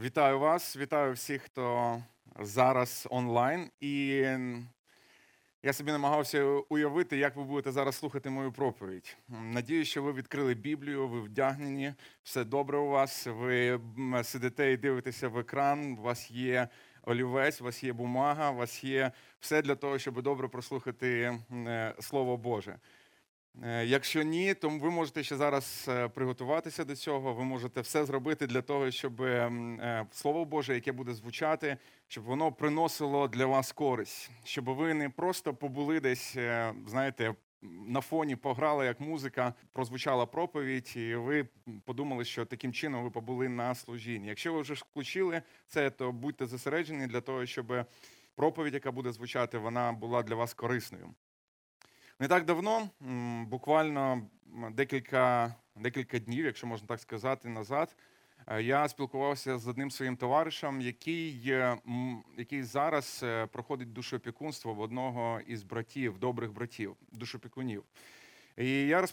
Вітаю вас, вітаю всіх, хто зараз онлайн. І я собі намагався уявити, як ви будете зараз слухати мою проповідь. Надію, що ви відкрили Біблію, ви вдягнені, все добре у вас. Ви сидите і дивитеся в екран. У вас є олівець, у вас є бумага, у вас є все для того, щоб добре прослухати Слово Боже. Е, якщо ні, то ви можете ще зараз е, приготуватися до цього. Ви можете все зробити для того, щоб е, слово Боже, яке буде звучати, щоб воно приносило для вас користь, щоб ви не просто побули десь, знаєте, на фоні пограли як музика, прозвучала проповідь, і ви подумали, що таким чином ви побули на служінні. Якщо ви вже включили це, то будьте зосереджені для того, щоб проповідь, яка буде звучати, вона була для вас корисною. Не так давно, буквально декілька декілька днів, якщо можна так сказати, назад, е, я спілкувався з одним своїм товаришем, який який зараз е, проходить душоопікунство в одного із братів, добрих братів, душопікунів. І я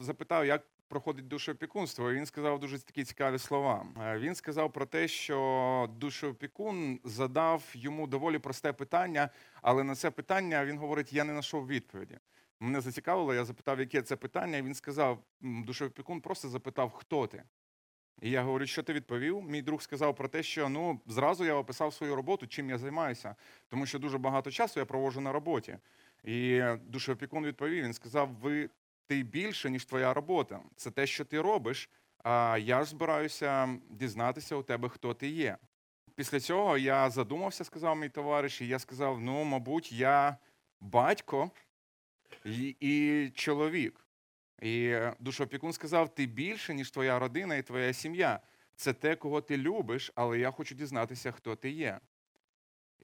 запитав, як проходить душоопікунство, і він сказав дуже такі цікаві слова. Е, він сказав про те, що душоопікун задав йому доволі просте питання, але на це питання він говорить: я не знайшов відповіді. Мене зацікавило, я запитав, яке це питання, він сказав: душовий просто запитав, хто ти. І я говорю, що ти відповів? Мій друг сказав про те, що ну зразу я описав свою роботу, чим я займаюся, тому що дуже багато часу я проводжу на роботі. І душоопікун відповів: він сказав: Ви ти більше, ніж твоя робота. Це те, що ти робиш. А я ж збираюся дізнатися у тебе, хто ти є. Після цього я задумався, сказав мій товариш, і я сказав: ну, мабуть, я батько і, і чоловік. І душопікун сказав: ти більше, ніж твоя родина і твоя сім'я. Це те, кого ти любиш, але я хочу дізнатися, хто ти є.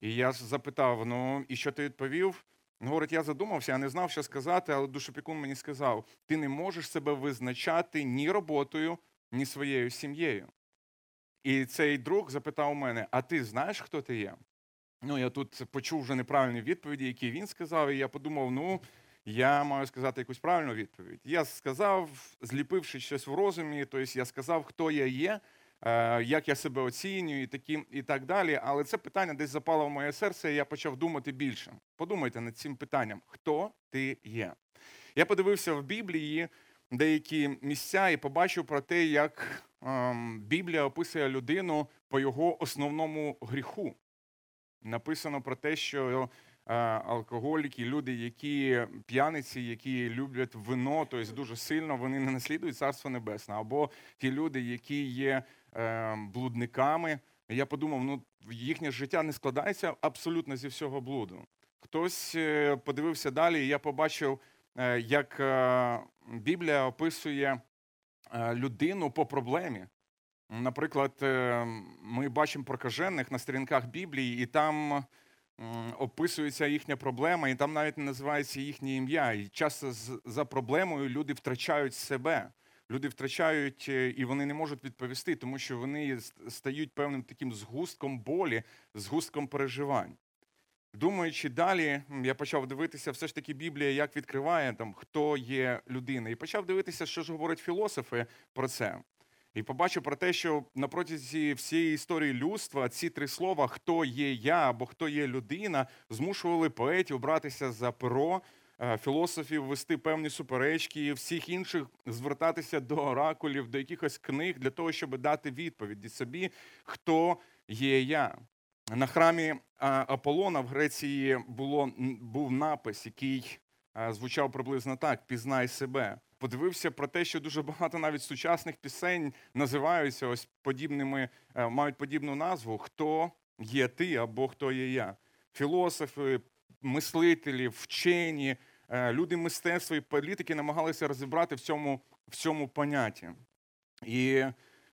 І я запитав: ну, і що ти відповів? Говорить, я задумався, я не знав, що сказати, але душопікун мені сказав: ти не можеш себе визначати ні роботою, ні своєю сім'єю. І цей друг запитав у мене: а ти знаєш, хто ти є? Ну, я тут почув вже неправильні відповіді, які він сказав, і я подумав, ну я маю сказати якусь правильну відповідь. Я сказав, зліпивши щось в розумі, тобто я сказав, хто я є, як я себе оцінюю, і такі, і так далі. Але це питання десь запало в моє серце, і я почав думати більше. Подумайте над цим питанням: хто ти є? Я подивився в Біблії деякі місця і побачив про те, як ем, Біблія описує людину по його основному гріху. Написано про те, що Е, алкоголіки, люди, які п'яниці, які люблять вино, тобто дуже сильно вони не наслідують царство небесне, або ті люди, які є е, блудниками. Я подумав, ну їхнє життя не складається абсолютно зі всього блуду. Хтось е, подивився далі, і я побачив, як Біблія описує людину по проблемі. Наприклад, ми бачимо прокажених на сторінках Біблії, і там описується їхня проблема, і там навіть не називається їхнє ім'я. І часто за проблемою люди втрачають себе. Люди втрачають е, і вони не можуть відповісти, тому що вони стають певним таким згустком болі, згустком переживань. Думаючи далі, я почав дивитися, все ж таки Біблія як відкриває там, хто є людина, і почав дивитися, що ж говорять філософи про це. І побачив про те, що на протязі всієї історії людства ці три слова хто є я або хто є людина, змушували поетів братися за перо, філософів вести певні суперечки, і всіх інших звертатися до оракулів, до якихось книг для того, щоб дати відповіді собі, хто є я. На храмі е, Аполлона в Греції було був напис, який е, звучав приблизно так: Пізнай себе подивився про те, що дуже багато навіть сучасних пісень називаються ось подібними, е, мають подібну назву Хто є ти або хто є я. Філософи, мислителі, вчені, е, люди мистецтва і політики намагалися розібрати в цьому в цьому понятті. І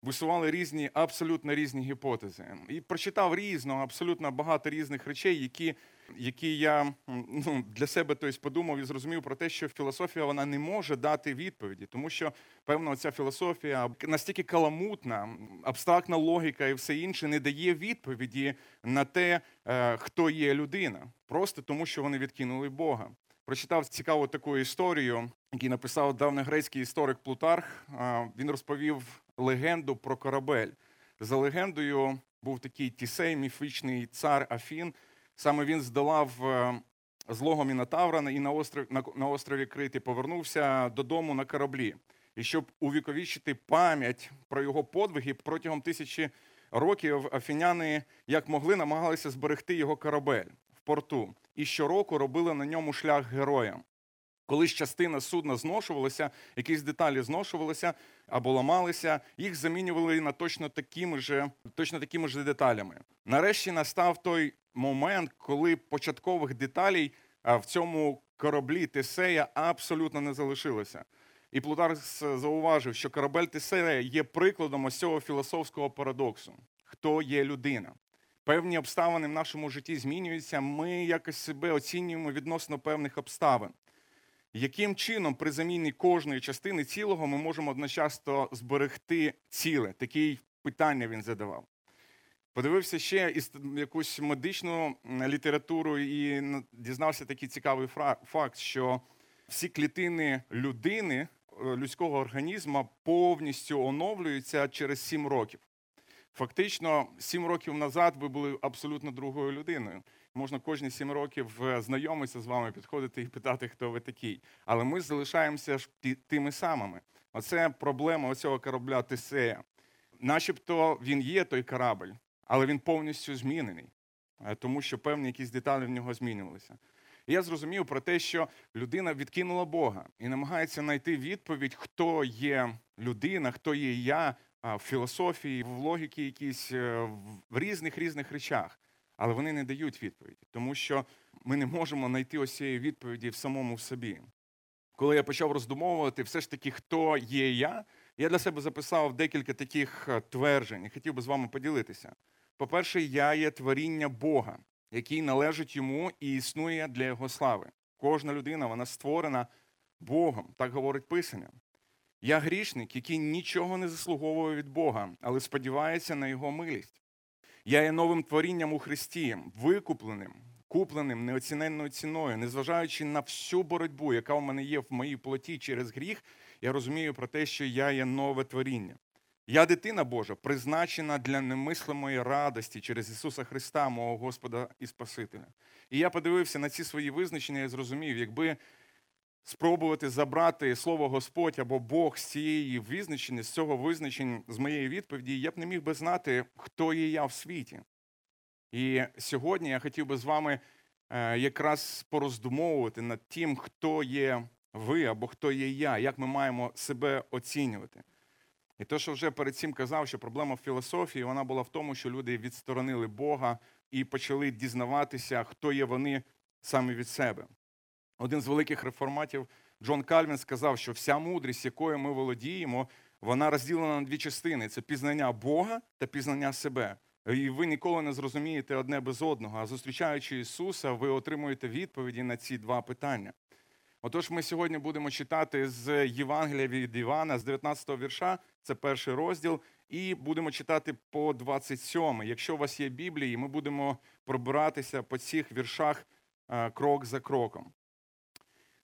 висували різні, абсолютно різні гіпотези. І прочитав різного, абсолютно багато різних речей, які які я ну, для себе тобто, подумав і зрозумів про те, що філософія вона не може дати відповіді, тому що певно ця філософія настільки каламутна, абстрактна логіка і все інше не дає відповіді на те, е, хто є людина, просто тому, що вони відкинули Бога. Прочитав цікаву таку історію, який написав давньогрецький історик Плутарх. Він розповів легенду про корабель. За легендою, був такий Тісей, міфічний цар Афін. Саме він здолав е, злого Мінотавра і на острові, на, на острові Криті повернувся додому на кораблі. І щоб увіковічити пам'ять про його подвиги протягом тисячі років афіняни як могли намагалися зберегти його корабель в порту. І щороку робили на ньому шлях героям. Коли частина судна зношувалася, якісь деталі зношувалися або ламалися, їх замінювали на точно такими ж, точно такими ж деталями. Нарешті настав той момент, коли початкових деталей в цьому кораблі Тесея абсолютно не залишилося. І Плутарс зауважив, що корабель Тесея є прикладом ось цього філософського парадоксу. Хто є людина? Певні обставини в нашому житті змінюються. Ми якось себе оцінюємо відносно певних обставин. Яким чином при заміні кожної частини цілого ми можемо одночасно зберегти ціле? Такі питання він задавав. Подивився ще якусь медичну літературу і дізнався такий цікавий факт, що всі клітини людини, е, людського організму повністю оновлюються через 7 років. Фактично, 7 років назад ви були абсолютно другою людиною. Можна кожні 7 років е, знайомитися з вами, підходити і питати, хто ви такий. Але ми залишаємося ж тими самими. Оце проблема оцього корабля Тесея. Начебто він є той корабль, але він повністю змінений, е, тому що певні якісь деталі в нього змінювалися. І я зрозумів про те, що людина відкинула Бога і намагається знайти відповідь, хто є людина, хто є я в філософії, в логіки, якісь е, в різних різних речах. Але вони не дають відповіді, тому що ми не можемо знайти ось цієї відповіді в самому собі. Коли я почав роздумовувати, все ж таки, хто є я, я для себе записав декілька таких е, тверджень і хотів би з вами поділитися. По-перше, я є творіння Бога, який належить йому і існує для його слави. Кожна людина вона створена Богом, так говорить Писання. Я грішник, який нічого не заслуговує від Бога, але сподівається на його милість. Я є новим творінням у Христі, викупленим, купленим неоціненною ціною, незважаючи на всю боротьбу, яка у мене є в моїй плоті через гріх, я розумію про те, що я є нове творіння. Я дитина Божа, призначена для немислимої радості через Ісуса Христа, мого Господа і Спасителя. І я подивився на ці свої визначення і зрозумів, якби спробувати забрати слово Господь або Бог з цієї визначення, з цього визначення, з моєї відповіді, я б не міг би знати, хто є я в світі. І сьогодні я хотів би з вами е, якраз пороздумовувати над тим, хто є ви або хто є я, як ми маємо себе оцінювати. І те, що вже перед цим казав, що проблема в філософії вона була в тому, що люди відсторонили Бога і почали дізнаватися, хто є вони саме від себе. Один з великих реформатів Джон Кальвін сказав, що вся мудрість, якою ми володіємо, вона розділена на дві частини: це пізнання Бога та пізнання себе. І ви ніколи не зрозумієте одне без одного. А зустрічаючи Ісуса, ви отримуєте відповіді на ці два питання. Отож, ми сьогодні будемо читати з Євангелія від Івана, з 19-го вірша, це перший розділ, і будемо читати по 27 Якщо у вас є Біблії, ми будемо пробиратися по цих віршах е, крок за кроком.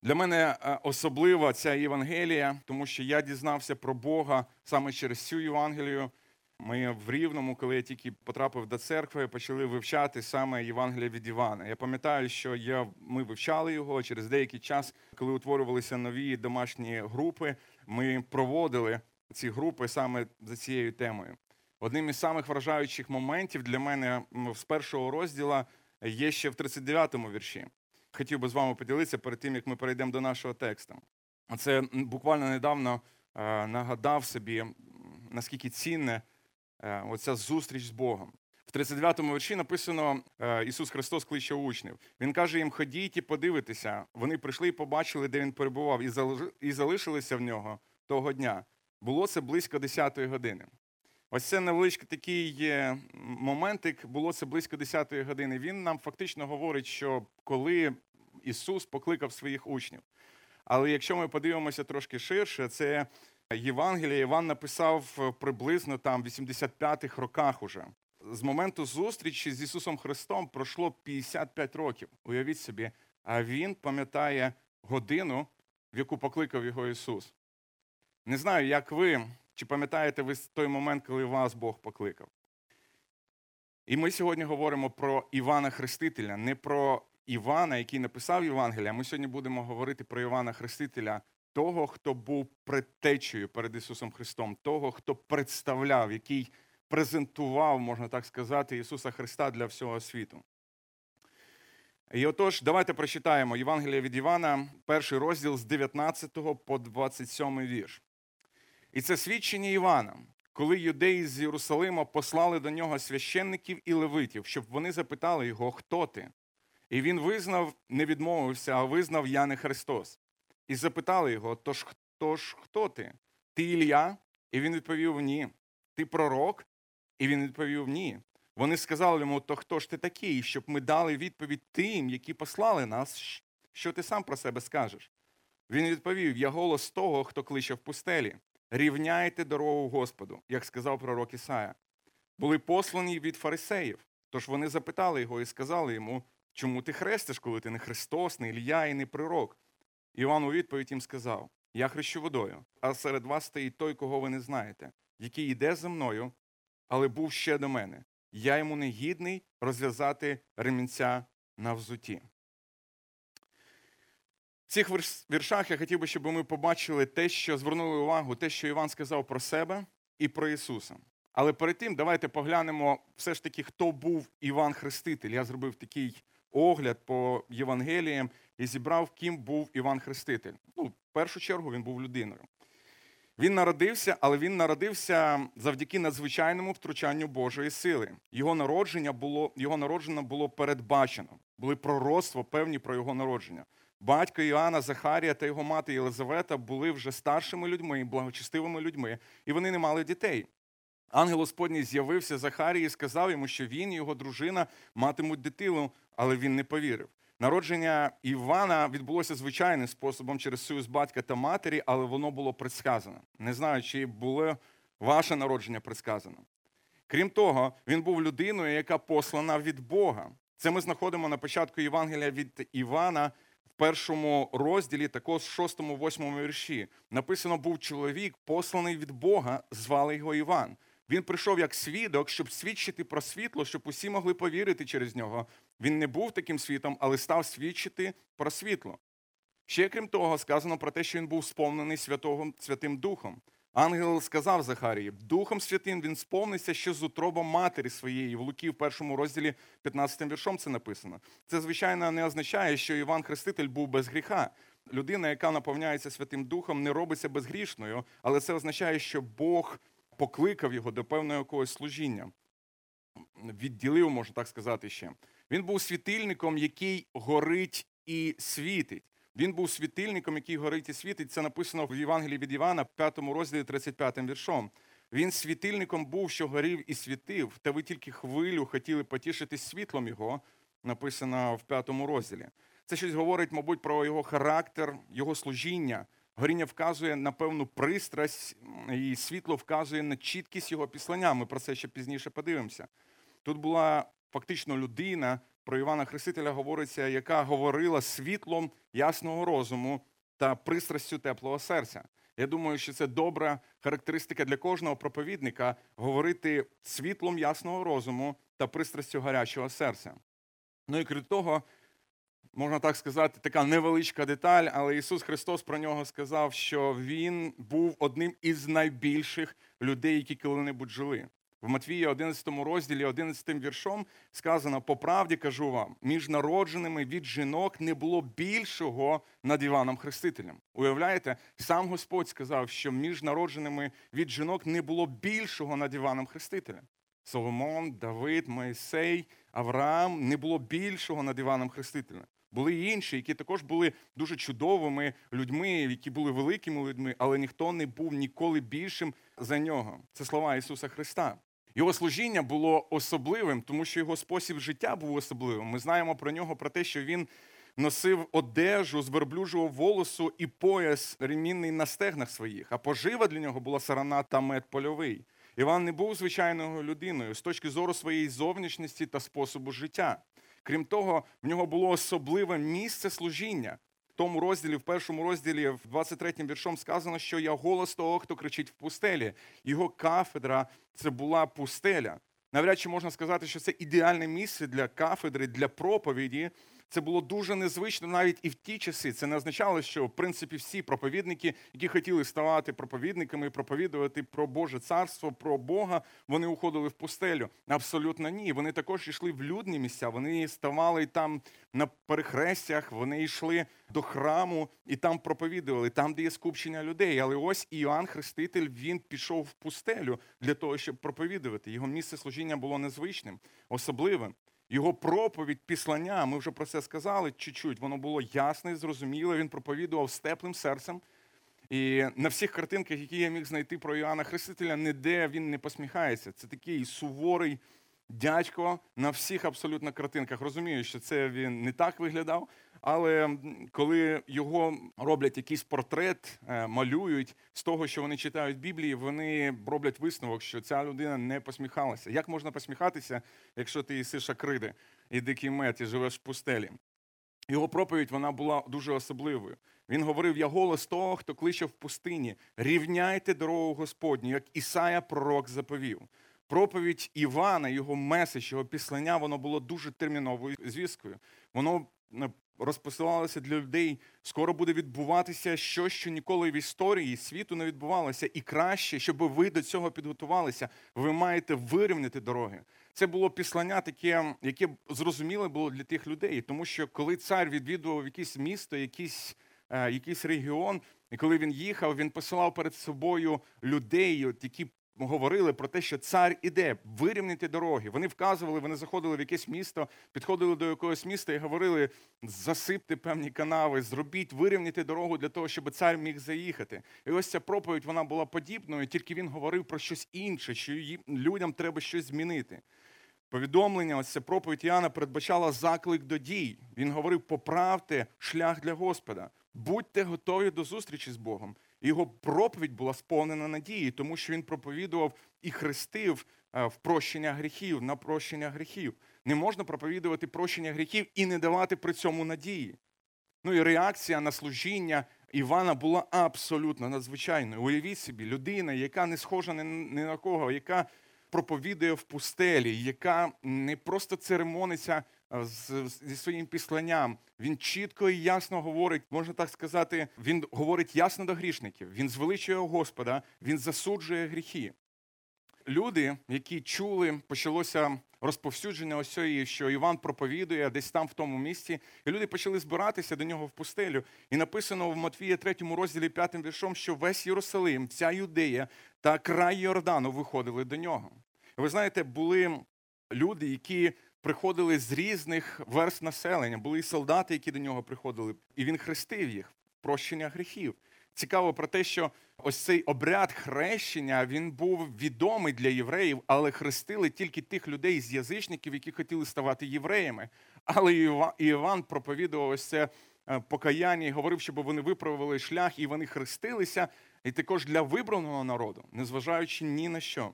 Для мене е, особлива ця Євангелія, тому що я дізнався про Бога саме через цю Євангелію. Ми в Рівному, коли я тільки потрапив до церкви, почали вивчати саме Євангелія від Івана. Я пам'ятаю, що я, ми вивчали його через деякий час, коли утворювалися нові домашні групи. Ми проводили ці групи саме за цією темою. Одним із самих вражаючих моментів для мене з першого розділу є ще в 39-му вірші хотів би з вами поділитися перед тим, як ми перейдемо до нашого тексту. Це буквально недавно е, нагадав собі, наскільки цінне оця зустріч з Богом. В 39-му вірші написано: е, Ісус Христос кличе учнів. Він каже їм: ходіть і подивитися. Вони прийшли і побачили, де він перебував, і залишилися в нього того дня. Було це близько 10-ї години. Ось це невеличкий такий моментик, було це близько 10-ї години. Він нам фактично говорить, що коли Ісус покликав своїх учнів. Але якщо ми подивимося трошки ширше, це Євангеліє Іван написав приблизно там в 85-х роках уже. З моменту зустрічі з Ісусом Христом пройшло 55 років. Уявіть собі, а Він пам'ятає годину, в яку покликав його Ісус. Не знаю, як ви Чи пам'ятаєте ви той момент, коли вас Бог покликав? І ми сьогодні говоримо про Івана Хрестителя, не про Івана, який написав Євангелія. Ми сьогодні будемо говорити про Івана Хрестителя, того, хто був предтечею перед Ісусом Христом, того, хто представляв, який презентував, можна так сказати, Ісуса Христа для всього світу. І отож, давайте прочитаємо Євангелія від Івана, перший розділ з 19 по 27 вірш. І це свідчення Івана, коли юдеї з Єрусалима послали до нього священників і левитів, щоб вони запитали його, хто ти? І він визнав, не відмовився, а визнав Я не Христос. І запитали його: Тож хто ж хто ти? Ти Ілля? І він відповів ні. Ти пророк? І він відповів ні. Вони сказали йому, то хто ж ти такий, щоб ми дали відповідь тим, які послали нас, що ти сам про себе скажеш? Він відповів: Я голос того, хто кличе в пустелі. Рівняйте дорогу Господу, як сказав пророк Ісая. Були послані від фарисеїв. Тож вони запитали його і сказали йому, чому ти хрестиш, коли ти не Христос, не Ілля і не пророк? Іван у відповідь їм сказав: Я хрещу водою, а серед вас стоїть той, кого ви не знаєте, який йде за мною, але був ще до мене. Я йому не гідний розв'язати ремінця на взуті. В цих віршах я хотів би, щоб ми побачили те, що звернули увагу, те, що Іван сказав про себе і про Ісуса. Але перед тим давайте поглянемо все ж таки, хто був Іван Хреститель. Я зробив такий огляд по Євангеліям і зібрав, ким був Іван Хреститель. Ну, в першу чергу він був людиною. Він народився, але він народився завдяки надзвичайному втручанню Божої сили. Його народження було його народження було передбачено. Були пророцтва певні про його народження. Батько Іоанна, Захарія та його мати Єлизавета були вже старшими людьми, благочестивими людьми, і вони не мали дітей. Ангел Господній з'явився Захарії і сказав йому, що він і його дружина матимуть дитину, але він не повірив. Народження Івана відбулося звичайним способом через союз батька та матері, але воно було предсказано. Не знаю, чи було ваше народження предсказано. Крім того, він був людиною, яка послана від Бога. Це ми знаходимо на початку Євангелія від Івана в першому розділі, також в шостому, восьмому вірші. Написано: був чоловік, посланий від Бога, звали його Іван. Він прийшов як свідок, щоб свідчити про світло, щоб усі могли повірити через нього. Він не був таким світом, але став свідчити про світло. Ще крім того, сказано про те, що він був сповнений Святого, Святим Духом. Ангел сказав Захарії, Духом Святим він сповнився ще з утробом матері своєї. В Луки в першому розділі 15 віршом це написано. Це, звичайно, не означає, що Іван Хреститель був без гріха. Людина, яка наповняється Святим Духом, не робиться безгрішною, але це означає, що Бог покликав його до певного якогось служіння. Відділив, можна так сказати, ще. Він був світильником, який горить і світить. Він був світильником, який горить і світить. Це написано в Євангелії від Івана, 5 розділі 35 віршом. Він світильником був, що горів і світив, та ви тільки хвилю хотіли потішитись світлом його, написано в п'ятому розділі. Це щось говорить, мабуть, про його характер, його служіння. Горіння вказує на певну пристрасть, і світло вказує на чіткість його післання. Ми про це ще пізніше подивимося. Тут була фактично людина, про Івана Хрестителя говориться, яка говорила світлом ясного розуму та пристрастю теплого серця. Я думаю, що це добра характеристика для кожного проповідника говорити світлом ясного розуму та пристрастю гарячого серця. Ну і крім того, можна так сказати, така невеличка деталь, але Ісус Христос про нього сказав, що Він був одним із найбільших людей, які коли-небудь жили. В Матвія 11 розділі, 11 віршом сказано: по правді кажу вам, між народженими від жінок не було більшого над Іваном Хрестителем. Уявляєте, сам Господь сказав, що між народженими від жінок не було більшого над Іваном Хрестителем. Соломон, Давид, Моїсей, Авраам не було більшого над Іваном Хрестителем. Були й інші, які також були дуже чудовими людьми, які були великими людьми, але ніхто не був ніколи більшим за нього. Це слова Ісуса Христа. Його служіння було особливим, тому що його спосіб життя був особливим. Ми знаємо про нього, про те, що він носив одежу з верблюжого волосу і пояс ремінний на стегнах своїх, а пожива для нього була сарана та мед польовий. Іван не був звичайною людиною з точки зору своєї зовнішності та способу життя. Крім того, в нього було особливе місце служіння. В тому розділі, в першому розділі, в 23-м віршом сказано, що я голос того, хто кричить в пустелі. Його кафедра це була пустеля. Навряд чи можна сказати, що це ідеальне місце для кафедри, для проповіді. Це було дуже незвично навіть і в ті часи. Це не означало, що в принципі всі проповідники, які хотіли ставати проповідниками, проповідувати про Боже царство, про Бога, вони уходили в пустелю. Абсолютно ні. Вони також йшли в людні місця. Вони ставали там на перехрестях, вони йшли до храму і там проповідували, там, де є скупчення людей. Але ось Іоанн Хреститель він пішов в пустелю для того, щоб проповідувати. Його місце служіння було незвичним, особливим. Його проповідь, післання, ми вже про це сказали чуть-чуть, воно було ясне, зрозуміле. Він проповідував з теплим серцем. І на всіх картинках, які я міг знайти про Йоанна Хрестителя, ніде він не посміхається. Це такий суворий дядько на всіх абсолютно картинках. Розумію, що це він не так виглядав. Але коли його роблять якийсь портрет, е, малюють з того, що вони читають Біблії, вони роблять висновок, що ця людина не посміхалася. Як можна посміхатися, якщо ти їсиш акриди і дикий мед, і живеш в пустелі? Його проповідь вона була дуже особливою. Він говорив: Я голос того, хто кличе в пустині, рівняйте дорогу Господню, як Ісая пророк заповів. Проповідь Івана, його меседж, його післання, воно було дуже терміновою звісткою. Воно розпосилалося для людей. Скоро буде відбуватися щось, що ніколи в історії світу не відбувалося. І краще, щоб ви до цього підготувалися, ви маєте вирівняти дороги. Це було післання, таке, яке зрозуміле було для тих людей, тому що коли цар відвідував якесь місто, якийсь, е, якийсь регіон, і коли він їхав, він посилав перед собою людей, які говорили про те, що цар іде, вирівняйте дороги. Вони вказували, вони заходили в якесь місто, підходили до якогось міста і говорили: засипте певні канави, зробіть, вирівняйте дорогу для того, щоб цар міг заїхати. І ось ця проповідь вона була подібною, тільки він говорив про щось інше, що людям треба щось змінити. Повідомлення, ось ця проповідь Іоанна передбачала заклик до дій. Він говорив: поправте шлях для Господа, будьте готові до зустрічі з Богом. Його проповідь була сповнена надії, тому що він проповідував і хрестив е, в прощення гріхів на прощення гріхів. Не можна проповідувати прощення гріхів і не давати при цьому надії. Ну і реакція на служіння Івана була абсолютно надзвичайною. Уявіть собі, людина, яка не схожа ні на кого, яка проповідує в пустелі, яка не просто церемониться зі своїм післанням. Він чітко і ясно говорить, можна так сказати, він говорить ясно до грішників. Він звеличує Господа, він засуджує гріхи. Люди, які чули, почалося розповсюдження ось цієї, що Іван проповідує десь там в тому місці, і люди почали збиратися до нього в пустелю. І написано в Матвія 3 розділі 5 віршом, що весь Єрусалим, вся юдея та край Йордану виходили до нього. ви знаєте, були люди, які приходили з різних верст населення. Були і солдати, які до нього приходили, і він хрестив їх прощення гріхів. Цікаво про те, що ось цей обряд хрещення він був відомий для євреїв, але хрестили тільки тих людей з язичників, які хотіли ставати євреями. Але Іван проповідував ось це е, покаяння і говорив, щоб вони виправили шлях і вони хрестилися, і також для вибраного народу, незважаючи ні на що.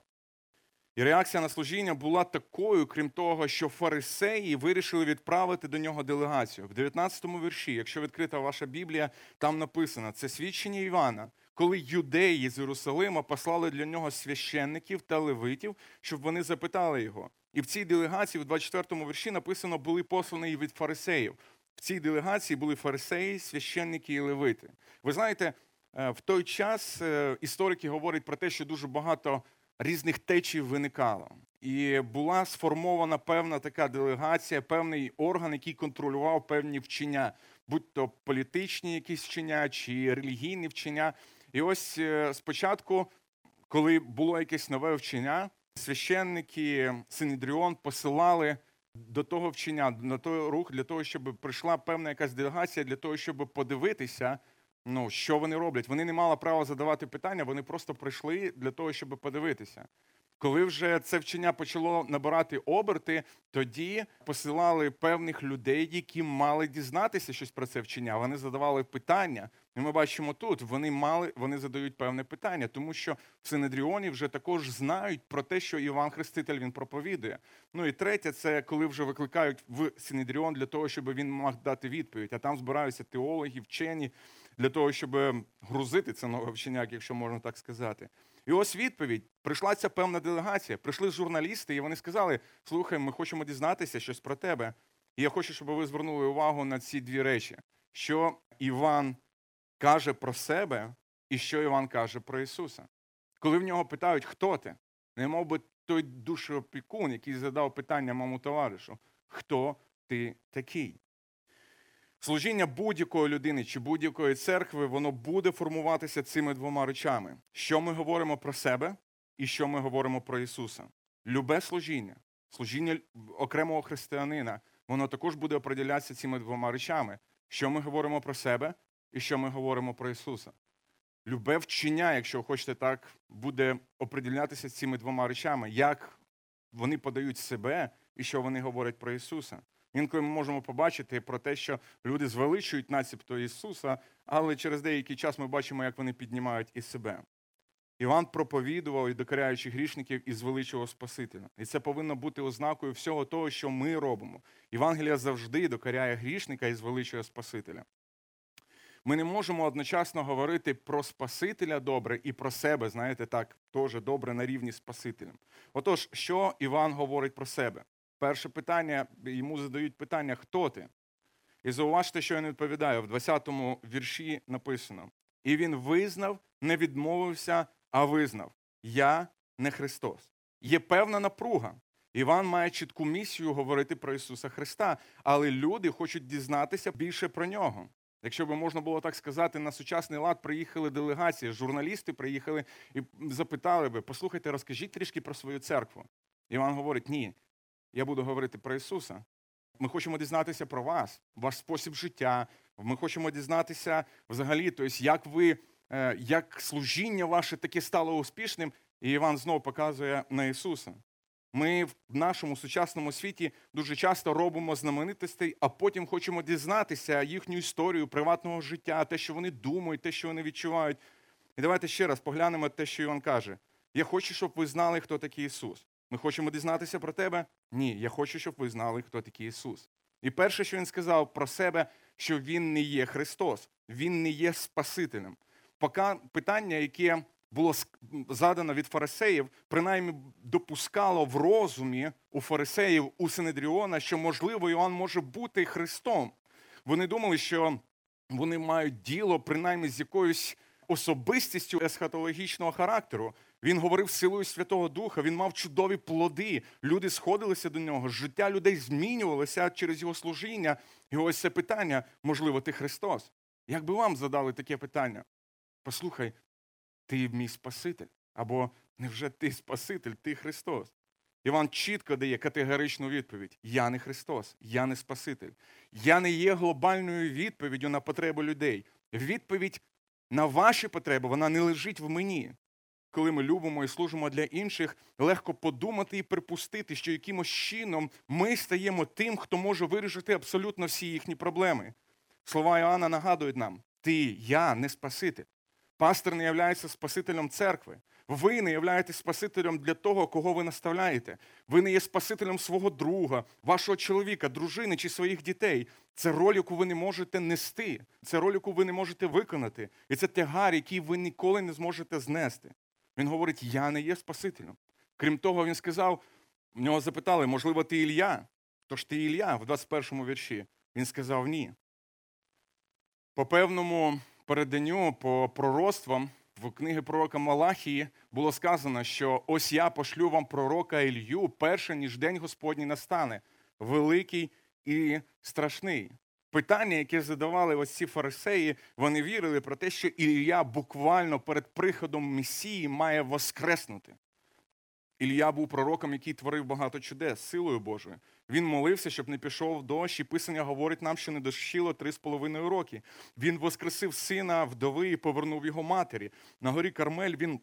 І реакція на служіння була такою, крім того, що фарисеї вирішили відправити до нього делегацію. В 19-му вірші, якщо відкрита ваша Біблія, там написано це свідчення Івана, коли юдеї з Єрусалима послали для нього священників та левитів, щоб вони запитали його. І в цій делегації, в 24-му вірші, написано, були послані від фарисеїв. В цій делегації були фарисеї, священники і левити. Ви знаєте, е, в той час е, історики говорять про те, що дуже багато різних течій виникало. І була сформована певна така делегація, певний орган, який контролював певні вчення, будь то політичні якісь вчення чи релігійні вчення. І ось е, спочатку, коли було якесь нове вчення, священники Синедріон посилали до того вчення, на той рух для того, щоб прийшла певна якась делегація для того, щоб подивитися, ну, що вони роблять. Вони не мали права задавати питання, вони просто прийшли для того, щоб подивитися. Коли вже це вчення почало набирати оберти, тоді посилали певних людей, які мали дізнатися щось про це вчення. Вони задавали питання, І ми бачимо тут, вони мали, вони задають певне питання, тому що в Синедріоні вже також знають про те, що Іван Хреститель він проповідує. Ну і третє, це коли вже викликають в Синедріон для того, щоб він мав дати відповідь. А там збираються теологи, вчені для того, щоб грузити це нове вчення, якщо можна так сказати. І ось відповідь: прийшла ця певна делегація, прийшли журналісти, і вони сказали: Слухай, ми хочемо дізнатися щось про тебе. І я хочу, щоб ви звернули увагу на ці дві речі: що Іван каже про себе, і що Іван каже про Ісуса. Коли в нього питають, хто ти, не мов би той душоопікун, який задав питання моєму товаришу, хто ти такий? Служіння будь-якої людини чи будь-якої церкви, воно буде формуватися цими двома речами: що ми говоримо про себе і що ми говоримо про Ісуса. Любе служіння, служіння окремого християнина, воно також буде оприділятися цими двома речами: що ми говоримо про себе і що ми говоримо про Ісуса. Любе вчення, якщо хочете так, буде оприділятися цими двома речами, як вони подають себе і що вони говорять про Ісуса. Інколи ми можемо побачити про те, що люди звеличують начебто Ісуса, але через деякий час ми бачимо, як вони піднімають і себе. Іван проповідував і докоряючи грішників і звеличував Спасителя. І це повинно бути ознакою всього того, що ми робимо. Євангелія завжди докоряє грішника і звеличує Спасителя. Ми не можемо одночасно говорити про Спасителя добре і про себе, знаєте, так, теж добре на рівні з Спасителем. Отож, що Іван говорить про себе? Перше питання, йому задають питання, хто ти? І зауважте, що він відповідає, в 20-му вірші написано: І він визнав, не відмовився, а визнав: Я не Христос. Є певна напруга. Іван має чітку місію говорити про Ісуса Христа, але люди хочуть дізнатися більше про нього. Якщо би можна було так сказати, на сучасний лад приїхали делегації, журналісти приїхали і запитали би, послухайте, розкажіть трішки про свою церкву. Іван говорить: ні, я буду говорити про Ісуса. Ми хочемо дізнатися про вас, ваш спосіб життя. Ми хочемо дізнатися взагалі, тобто, як ви, е, як служіння ваше таке стало успішним. І Іван знову показує на Ісуса. Ми в нашому сучасному світі дуже часто робимо знаменитостей, а потім хочемо дізнатися їхню історію приватного життя, те, що вони думають, те, що вони відчувають. І давайте ще раз поглянемо те, що Іван каже. Я хочу, щоб ви знали, хто такий Ісус. Ми хочемо дізнатися про тебе? Ні, я хочу, щоб ви знали, хто такий Ісус. І перше, що він сказав про себе, що Він не є Христос, Він не є Спасителем. Поки питання, яке було задано від фарисеїв, принаймні допускало в розумі у фарисеїв у Синедріона, що, можливо, Іоанн може бути Христом. Вони думали, що вони мають діло принаймні з якоюсь особистістю есхатологічного характеру. Він говорив силою Святого Духа, він мав чудові плоди. Люди сходилися до нього, життя людей змінювалося через його служіння. І ось це питання, можливо, ти Христос. Як би вам задали таке питання? Послухай, ти мій Спаситель. Або невже ти Спаситель, ти Христос? Іван чітко дає категоричну відповідь: Я не Христос, я не Спаситель. Я не є глобальною відповіддю на потреби людей. Відповідь на ваші потреби вона не лежить в мені. Коли ми любимо і служимо для інших, легко подумати і припустити, що якимось чином ми стаємо тим, хто може вирішити абсолютно всі їхні проблеми. Слова Іоанна нагадують нам: ти, я не Спаситель. Пастор не являється Спасителем церкви. Ви не являєтесь Спасителем для того, кого ви наставляєте. Ви не є Спасителем свого друга, вашого чоловіка, дружини чи своїх дітей. Це роль, яку ви не можете нести, це роль, яку ви не можете виконати. І це тягар, який ви ніколи не зможете знести. Він говорить: Я не є Спасителем. Крім того, він сказав: в нього запитали, можливо, ти Ілля? Тож ти Ілля в 21 му вірші. Він сказав ні. По певному переданню по пророцтвам в книги пророка Малахії було сказано, що ось я пошлю вам пророка Ілью, перше, ніж день Господній настане, великий і страшний. Питання, яке задавали ось ці фарисеї, вони вірили про те, що Ілля буквально перед приходом Месії має воскреснути. Ілля був пророком, який творив багато чудес силою Божою. Він молився, щоб не пішов дощ, і писання говорить нам, що не дощило три з половиною роки. Він воскресив сина вдови і повернув його матері. На горі Кармель він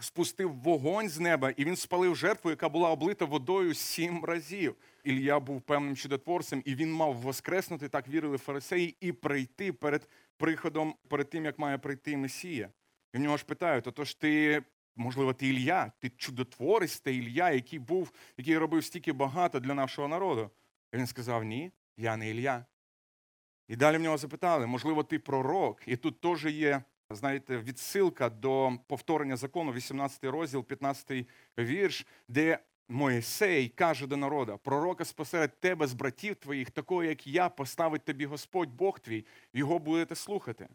спустив вогонь з неба, і він спалив жертву, яка була облита водою сім разів. Ілля був певним чудотворцем, і він мав воскреснути, так вірили фарисеї, і прийти перед приходом перед тим, як має прийти Месія. І в нього ж питають: отож ти, можливо, ти Ілля, ти чудотворець, ти Ілля, який був, який робив стільки багато для нашого народу. І він сказав: Ні, я не Ілля. І далі в нього запитали, можливо, ти пророк. І тут теж є, знаєте, відсилка до повторення закону, 18 розділ, 15 вірш, де Моїсей каже до народа: пророка спосеред тебе з братів твоїх, такого, як я, поставить тобі Господь Бог твій, його будете слухати.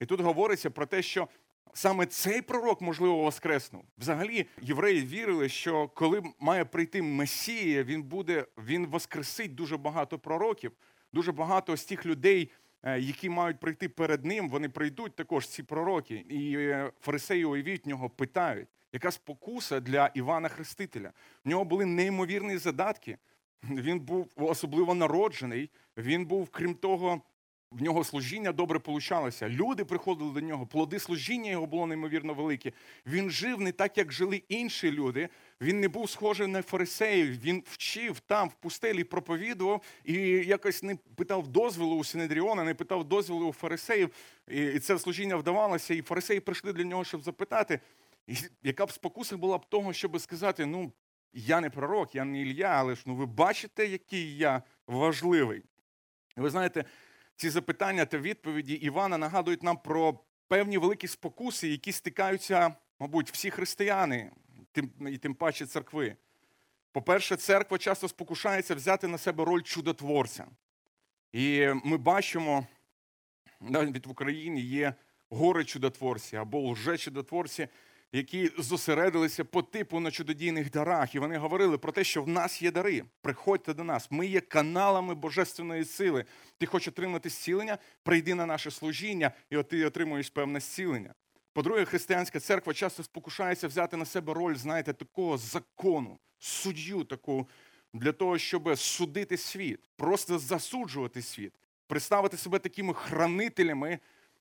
І тут говориться про те, що саме цей пророк, можливо, воскреснув. Взагалі, євреї вірили, що коли має прийти Месія, він буде, він воскресить дуже багато пророків, дуже багато з тих людей, які мають прийти перед ним, вони прийдуть також ці пророки. І е, фарисеї уявіть нього питають яка спокуса для Івана Хрестителя. В нього були неймовірні задатки. Він був особливо народжений. Він був, крім того, в нього служіння добре получалося. Люди приходили до нього, плоди служіння його було неймовірно велике. Він жив не так, як жили інші люди. Він не був схожий на фарисеїв. Він вчив там, в пустелі, проповідував і якось не питав дозволу у Синедріона, не питав дозволу у фарисеїв. І це служіння вдавалося. І фарисеї прийшли для нього, щоб запитати. Яка б спокуса була б того, щоб сказати, ну, я не пророк, я не Ілля, але ж ну ви бачите, який я важливий. Ви знаєте, ці запитання та відповіді Івана нагадують нам про певні великі спокуси, які стикаються, мабуть, всі християни, і тим паче церкви. По-перше, церква часто спокушається взяти на себе роль чудотворця. І ми бачимо, навіть в Україні є гори чудотворці або лже-чудотворці, які зосередилися по типу на чудодійних дарах, і вони говорили про те, що в нас є дари. Приходьте до нас. Ми є каналами божественної сили. Ти хочеш отримати зцілення, прийди на наше служіння, і от ти отримуєш певне зцілення. По-друге, християнська церква часто спокушається взяти на себе роль, знаєте, такого закону, суддю таку, для того, щоб судити світ, просто засуджувати світ, представити себе такими хранителями,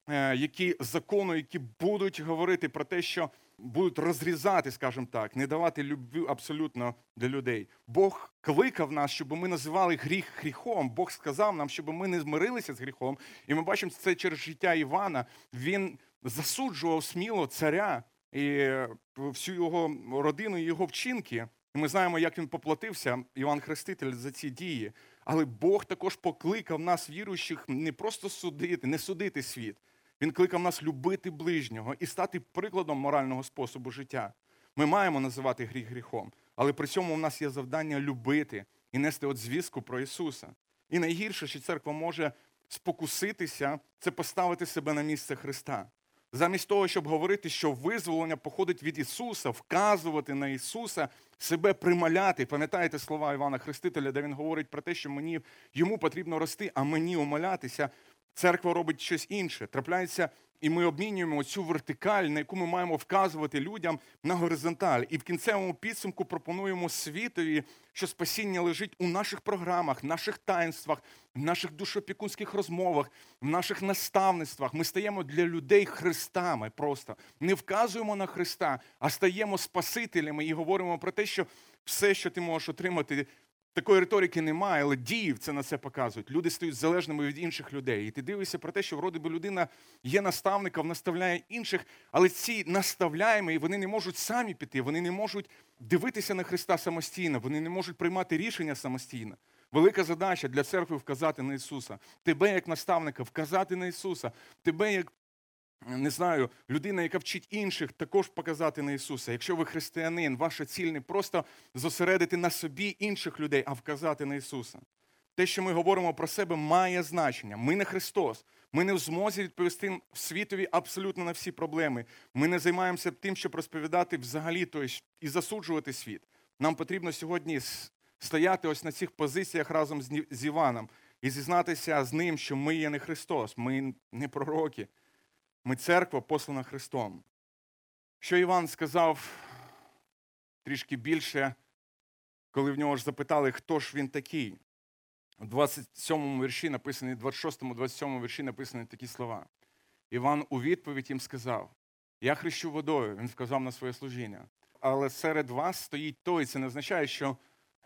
е, які закону, які будуть говорити про те, що будуть розрізати, скажімо так, не давати любві абсолютно для людей. Бог кликав нас, щоб ми називали гріх гріхом. Бог сказав нам, щоб ми не змирилися з гріхом. І ми бачимо це через життя Івана. Він засуджував сміло царя і всю його родину і його вчинки. Ми знаємо, як він поплатився, Іван Хреститель, за ці дії. Але Бог також покликав нас, віруючих, не просто судити, не судити світ. Він кликав нас любити ближнього і стати прикладом морального способу життя. Ми маємо називати гріх гріхом, але при цьому у нас є завдання любити і нести от звістку про Ісуса. І найгірше, що церква може спокуситися, це поставити себе на місце Христа. Замість того, щоб говорити, що визволення походить від Ісуса, вказувати на Ісуса, себе прималяти. Пам'ятаєте слова Івана Хрестителя, де він говорить про те, що мені йому потрібно рости, а мені умолятися. Церква робить щось інше. Трапляється, і ми обмінюємо цю вертикаль, на яку ми маємо вказувати людям на горизонталь. І в кінцевому підсумку пропонуємо світові, що спасіння лежить у наших програмах, наших таїнствах, в наших душопікунських розмовах, в наших наставництвах. Ми стаємо для людей христами просто не вказуємо на Христа, а стаємо спасителями і говоримо про те, що все, що ти можеш отримати Такої риторики немає, але дії це на це показують. Люди стають залежними від інших людей. І ти дивишся про те, що вроде би людина є наставником, наставляє інших, але ці наставляємо, вони не можуть самі піти, вони не можуть дивитися на Христа самостійно, вони не можуть приймати рішення самостійно. Велика задача для церкви вказати на Ісуса. Тебе як наставника, вказати на Ісуса, тебе як не знаю, людина, яка вчить інших, також показати на Ісуса. Якщо ви християнин, ваша ціль не просто зосередити на собі інших людей, а вказати на Ісуса. Те, що ми говоримо про себе, має значення. Ми не Христос. Ми не в змозі відповісти світові абсолютно на всі проблеми. Ми не займаємося тим, щоб розповідати взагалі тобто, і засуджувати світ. Нам потрібно сьогодні стояти ось на цих позиціях разом з Іваном і зізнатися з ним, що ми є не Христос, ми не пророки. Ми церква послана Христом. Що Іван сказав трішки більше, коли в нього ж запитали, хто ж він такий. У 27 вірші написані, 26-му, 27 вірші написані такі слова. Іван у відповідь їм сказав: Я хрещу водою, він вказав на своє служіння. Але серед вас стоїть той. Це не означає, що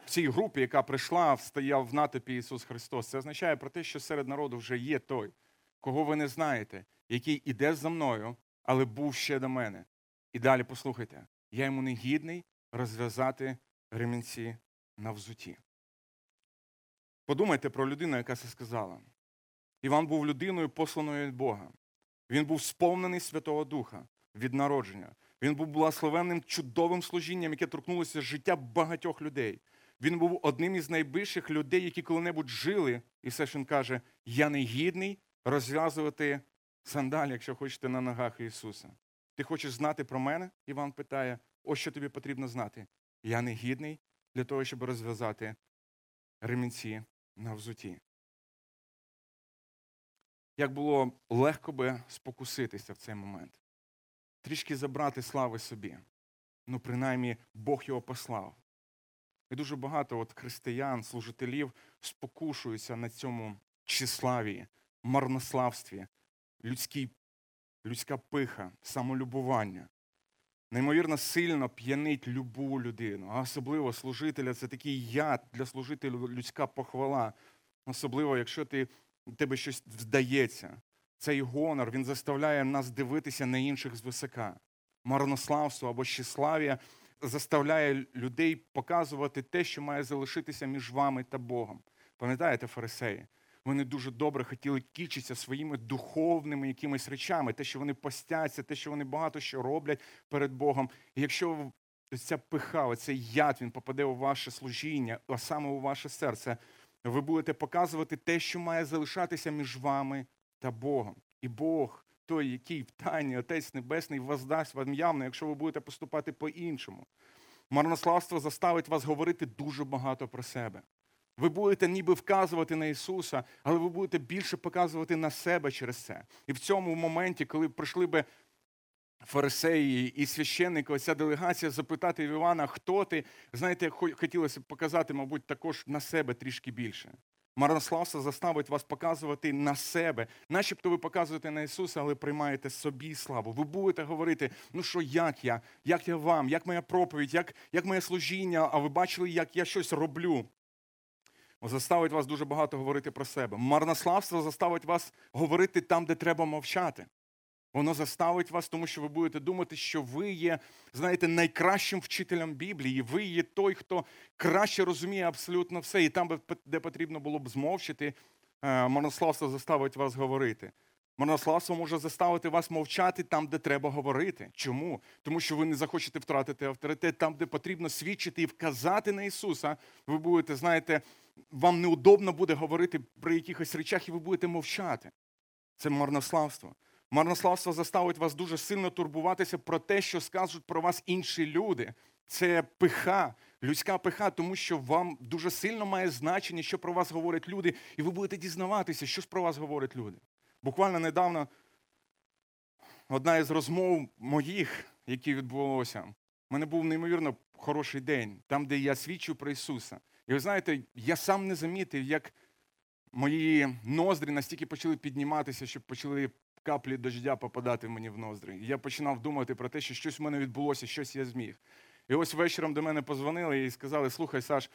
в цій групі, яка прийшла, стояв в натопі Ісус Христос. Це означає про те, що серед народу вже є той. кого ви не знаєте, який іде за мною, але був ще до мене. І далі послухайте, я йому не гідний розв'язати ремінці на взуті. Подумайте про людину, яка це сказала. Іван був людиною, посланою від Бога. Він був сповнений Святого Духа від народження. Він був благословенним чудовим служінням, яке торкнулося життя багатьох людей. Він був одним із найбільших людей, які коли-небудь жили, і все ж він каже: Я не гідний розв'язувати сандалі, якщо хочете, на ногах Ісуса. Ти хочеш знати про мене? Іван питає, ось що тобі потрібно знати. Я не гідний для того, щоб розв'язати ремінці на взуті. Як було легко би спокуситися в цей момент, трішки забрати слави собі. Ну, принаймні, Бог його послав. І дуже багато от християн, служителів спокушуються на цьому числаві, марнославстві, людській, людська пиха, самолюбування. Неймовірно сильно п'янить любу людину, а особливо служителя це такий яд для служителя людська похвала. Особливо, якщо ти, тебе щось вдається. Цей гонор він заставляє нас дивитися на інших звисока. Марнославство або щеслав'я заставляє людей показувати те, що має залишитися між вами та Богом. Пам'ятаєте, фарисеї? Вони дуже добре хотіли кічитися своїми духовними якимись речами, те, що вони постяться, те, що вони багато що роблять перед Богом. І якщо ця пиха, оцей яд, він попаде у ваше служіння, а саме у ваше серце, ви будете показувати те, що має залишатися між вами та Богом. І Бог, той, який в тайні, Отець Небесний, воздасть вам явно, якщо ви будете поступати по-іншому. Марнославство заставить вас говорити дуже багато про себе. Ви будете ніби вказувати на Ісуса, але ви будете більше показувати на себе через це. І в цьому моменті, коли прийшли би фарисеї і священники, оця делегація запитати Івана, хто ти, знаєте, хотілося б показати, мабуть, також на себе трішки більше. Марнославство заставить вас показувати на себе, начебто ви показуєте на Ісуса, але приймаєте собі славу. Ви будете говорити, ну що, як я, як я вам, як моя проповідь, як як моє служіння, а ви бачили, як я щось роблю. Заставить вас дуже багато говорити про себе. Марнославство заставить вас говорити там, де треба мовчати. Воно заставить вас, тому що ви будете думати, що ви є, знаєте, найкращим вчителем Біблії. Ви є той, хто краще розуміє абсолютно все. І там, де потрібно було б змовчити, е, марнославство заставить вас говорити. Марнославство може заставити вас мовчати там, де треба говорити. Чому? Тому що ви не захочете втратити авторитет там, де потрібно свідчити і вказати на Ісуса. Ви будете, знаєте, вам неудобно буде говорити про якихось речах, і ви будете мовчати. Це марнославство. Марнославство заставить вас дуже сильно турбуватися про те, що скажуть про вас інші люди. Це пиха, людська пиха, тому що вам дуже сильно має значення, що про вас говорять люди, і ви будете дізнаватися, що ж про вас говорять люди. Буквально недавно одна із розмов моїх, які відбулося, в мене був неймовірно хороший день, там, де я свідчу про Ісуса. І ви знаєте, я сам не замітив, як мої ноздрі настільки почали підніматися, щоб почали каплі дождя попадати мені в ноздрі. І я починав думати про те, що щось в мене відбулося, щось я зміг. І ось вечором до мене позвонили і сказали: Слухай, Саш,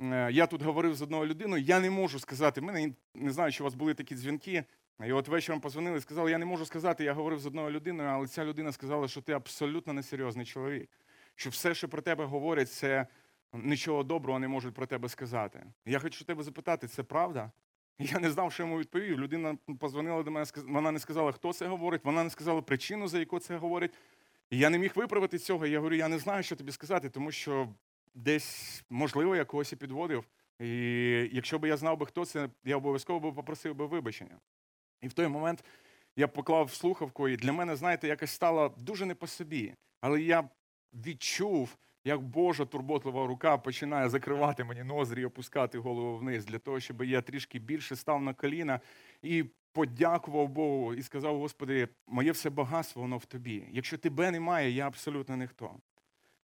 е, я тут говорив з одною людиною, я не можу сказати. Мене не знаю, чи у вас були такі дзвінки. І от вечором позвонили і сказали, я не можу сказати, я говорив з одною людиною, але ця людина сказала, що ти абсолютно несерйозний чоловік. Що все, що про тебе говорять, це нічого доброго не можуть про тебе сказати. Я хочу тебе запитати, це правда? Я не знав, що йому відповів. Людина позвонила до мене, вона не сказала, хто це говорить, вона не сказала причину, за яку це говорить. І я не міг виправити цього. Я говорю, я не знаю, що тобі сказати, тому що десь, можливо, я когось і підводив. І якщо б я знав би, хто це, я обов'язково би попросив би вибачення. І в той момент я поклав слухавку, і для мене, знаєте, якось стало дуже не по собі. Але я відчув, як Божа турботлива рука починає закривати мені нозрі і опускати голову вниз, для того, щоб я трішки більше став на коліна і подякував Богу і сказав: Господи, моє все багатство, воно в тобі. Якщо тебе немає, я абсолютно ніхто.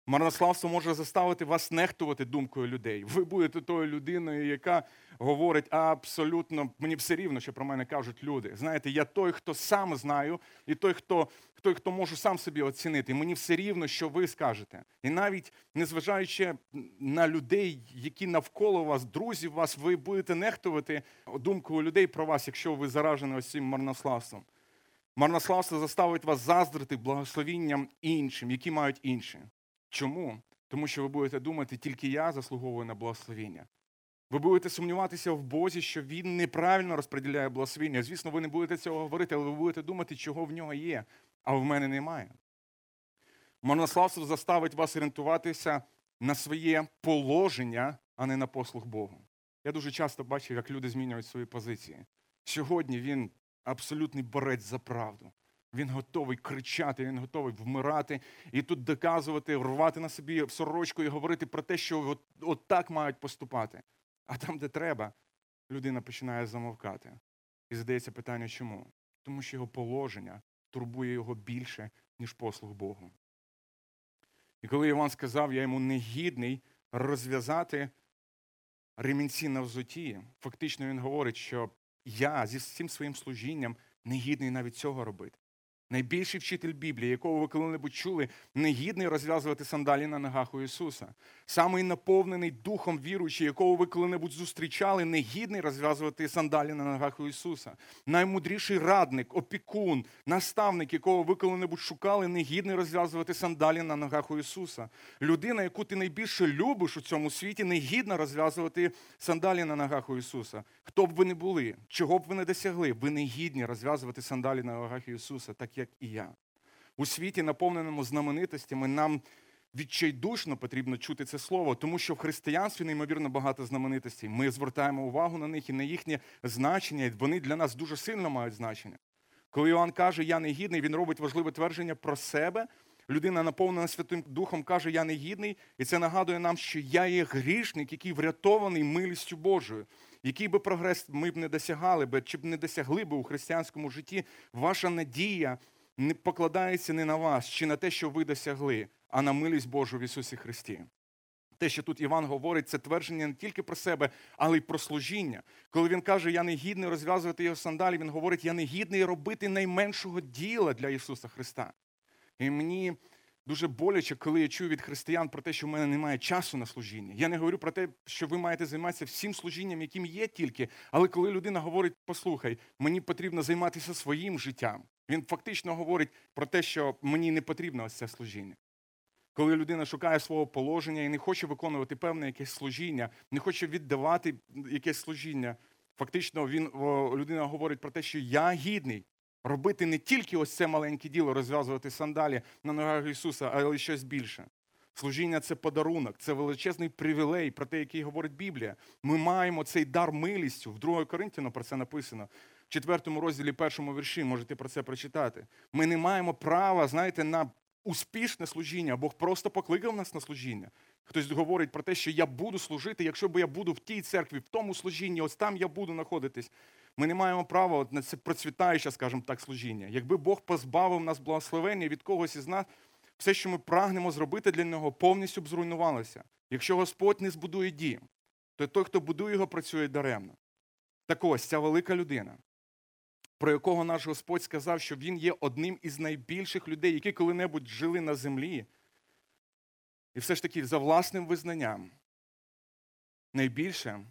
Марнославство може заставити вас нехтувати думкою людей. Ви будете тою людиною, яка говорить абсолютно мені все рівно, що про мене кажуть люди. Знаєте, я той, хто сам знаю, і той, хто той, хто можу сам собі оцінити. Мені все рівно, що ви скажете. І навіть незважаючи на людей, які навколо вас, друзів вас, ви будете нехтувати думкою людей про вас, якщо ви заражені ось цим марнославством. Марнославство заставить вас заздрити благословінням іншим, які мають інші. Чому? Тому що ви будете думати, тільки я заслуговую на благословіння. Ви будете сумніватися в Бозі, що він неправильно розподіляє благословіння. Звісно, ви не будете цього говорити, але ви будете думати, чого в нього є, а в мене немає. Марнославство заставить вас орієнтуватися на своє положення, а не на послуг Богу. Я дуже часто бачив, як люди змінюють свої позиції. Сьогодні він абсолютний борець за правду. Він готовий кричати, він готовий вмирати і тут доказувати, рвати на собі сорочку і говорити про те, що от, от так мають поступати. А там, де треба, людина починає замовкати. І задається питання, чому? Тому що його положення турбує його більше, ніж послуг Богу. І коли Іван сказав, я йому негідний розв'язати ремінці на взуті, фактично він говорить, що я зі всім своїм служінням негідний навіть цього робити. Найбільший вчитель Біблії, якого ви коли-небудь чули, негідний розв'язувати сандалі на ногах у Ісуса. Самий наповнений духом віруючий, якого ви коли-небудь зустрічали, негідний розв'язувати сандалі на ногах у Ісуса. Наймудріший радник, опікун, наставник, якого ви коли-небудь шукали, негідний розв'язувати сандалі на ногах у Ісуса. Людина, яку ти найбільше любиш у цьому світі, негідна розв'язувати сандалі на ногах у Ісуса. Хто б ви не були, чого б ви не досягли, ви не гідні розв'язувати сандалі на ногах Ісуса. Так як і я. У світі, наповненому знаменитостями, нам відчайдушно потрібно чути це слово, тому що в християнстві неймовірно багато знаменитостей. Ми звертаємо увагу на них і на їхнє значення, вони для нас дуже сильно мають значення. Коли Іоанн каже, я не гідний, він робить важливе твердження про себе. Людина, наповнена Святим Духом, каже, я не гідний, і це нагадує нам, що я є грішник, який врятований милістю Божою. Який би прогрес ми б не досягали би, чи б не досягли би у християнському житті, ваша надія не покладається не на вас, чи на те, що ви досягли, а на милість Божу в Ісусі Христі. Те, що тут Іван говорить, це твердження не тільки про себе, але й про служіння. Коли він каже, я не гідний розв'язувати його сандалі, він говорить, я не гідний робити найменшого діла для Ісуса Христа. І мені дуже боляче, коли я чую від християн про те, що в мене немає часу на служіння. Я не говорю про те, що ви маєте займатися всім служінням, яким є тільки. Але коли людина говорить, послухай, мені потрібно займатися своїм життям, він фактично говорить про те, що мені не потрібно ось це служіння. Коли людина шукає свого положення і не хоче виконувати певне якесь служіння, не хоче віддавати якесь служіння, фактично він, людина говорить про те, що я гідний робити не тільки ось це маленьке діло, розв'язувати сандалі на ногах Ісуса, але щось більше. Служіння це подарунок, це величезний привілей, про те, який говорить Біблія. Ми маємо цей дар милістю. В 2 Коринтяну про це написано. В 4 розділі першому вірші можете про це прочитати. Ми не маємо права, знаєте, на успішне служіння. Бог просто покликав нас на служіння. Хтось говорить про те, що я буду служити, якщо б я буду в тій церкві, в тому служінні, ось там я буду знаходитись. Ми не маємо права на це процвітаюче, скажімо так, служіння. Якби Бог позбавив нас благословення від когось із нас, все, що ми прагнемо зробити для нього, повністю б зруйнувалося. Якщо Господь не збудує дім, то той, хто будує його, працює даремно. Так ось ця велика людина, про якого наш Господь сказав, що він є одним із найбільших людей, які коли-небудь жили на землі. І все ж таки, за власним визнанням, найбільше,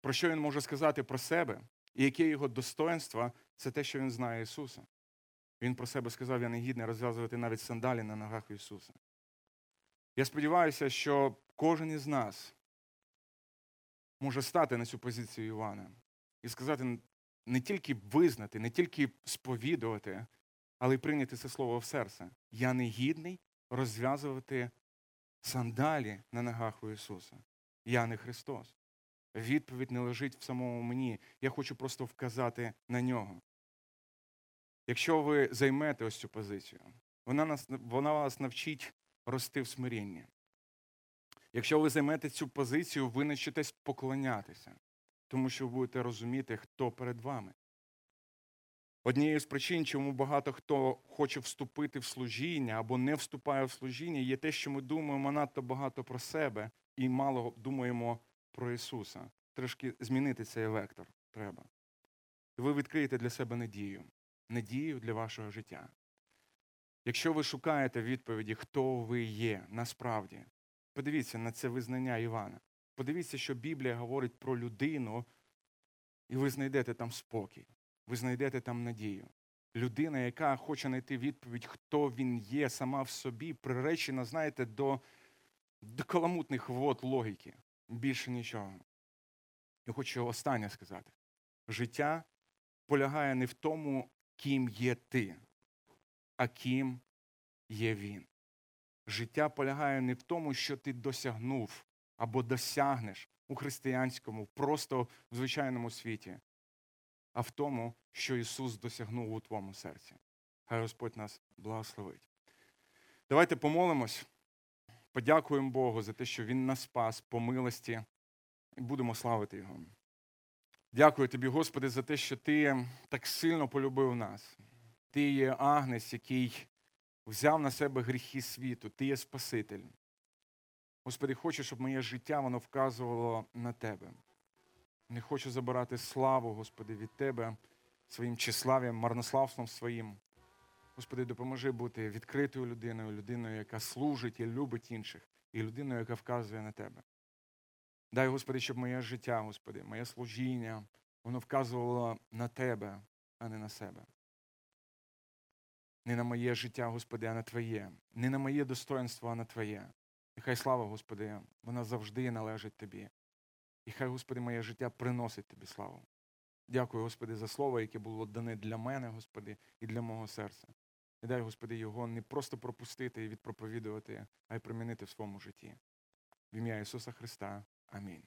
про що він може сказати про себе, і яке його достоинство, це те, що він знає Ісуса. Він про себе сказав, я не гідний розв'язувати навіть сандалі на ногах Ісуса. Я сподіваюся, що кожен із нас може стати на цю позицію Івана і сказати, не тільки визнати, не тільки сповідувати, але й прийняти це слово в серце. Я не гідний розв'язувати сандалі на ногах у Ісуса. Я не Христос. Відповідь не лежить в самому мені. Я хочу просто вказати на нього. Якщо ви займете ось цю позицію, вона нас, вона вас навчить рости в смирінні. Якщо ви займете цю позицію, ви навчитесь поклонятися, тому що ви будете розуміти, хто перед вами. Однією з причин, чому багато хто хоче вступити в служіння або не вступає в служіння, є те, що ми думаємо надто багато про себе і мало думаємо про Ісуса. Трошки змінити цей вектор треба. І ви відкриєте для себе надію, надію для вашого життя. Якщо ви шукаєте відповіді, хто ви є насправді, подивіться на це визнання Івана. Подивіться, що Біблія говорить про людину, і ви знайдете там спокій, ви знайдете там надію. Людина, яка хоче знайти відповідь, хто він є сама в собі, приречена, знаєте, до, до каламутних вод логіки. Більше нічого. Я хочу останнє сказати: життя полягає не в тому, ким є ти, а ким є він. Життя полягає не в тому, що ти досягнув або досягнеш у християнському, просто в звичайному світі, а в тому, що Ісус досягнув у твоєму серці. Хай Господь нас благословить. Давайте помолимось, подякуємо Богу за те, що Він нас спас по милості, і будемо славити Його. Дякую тобі, Господи, за те, що Ти так сильно полюбив нас. Ти є агнець, який взяв на себе гріхи світу, Ти є Спаситель. Господи, хочу, щоб моє життя воно вказувало на Тебе. Не хочу забирати славу, Господи, від Тебе своїм числав'ям, марнославством своїм. Господи, допоможи бути відкритою людиною, людиною, яка служить і любить інших, і людиною, яка вказує на Тебе. Дай, Господи, щоб моє життя, Господи, моє служіння, воно вказувало на Тебе, а не на себе. Не на моє життя, Господи, а на Твоє, не на моє достоинство, а на Твоє. І хай слава, Господи, вона завжди належить Тобі. І хай, Господи, моє життя приносить Тобі славу. Дякую, Господи, за слово, яке було дане для мене, Господи, і для мого серця. І дай, Господи, його не просто пропустити і відпроповідувати, а й примінити в своєму житті. В ім'я Ісуса Христа. Амінь.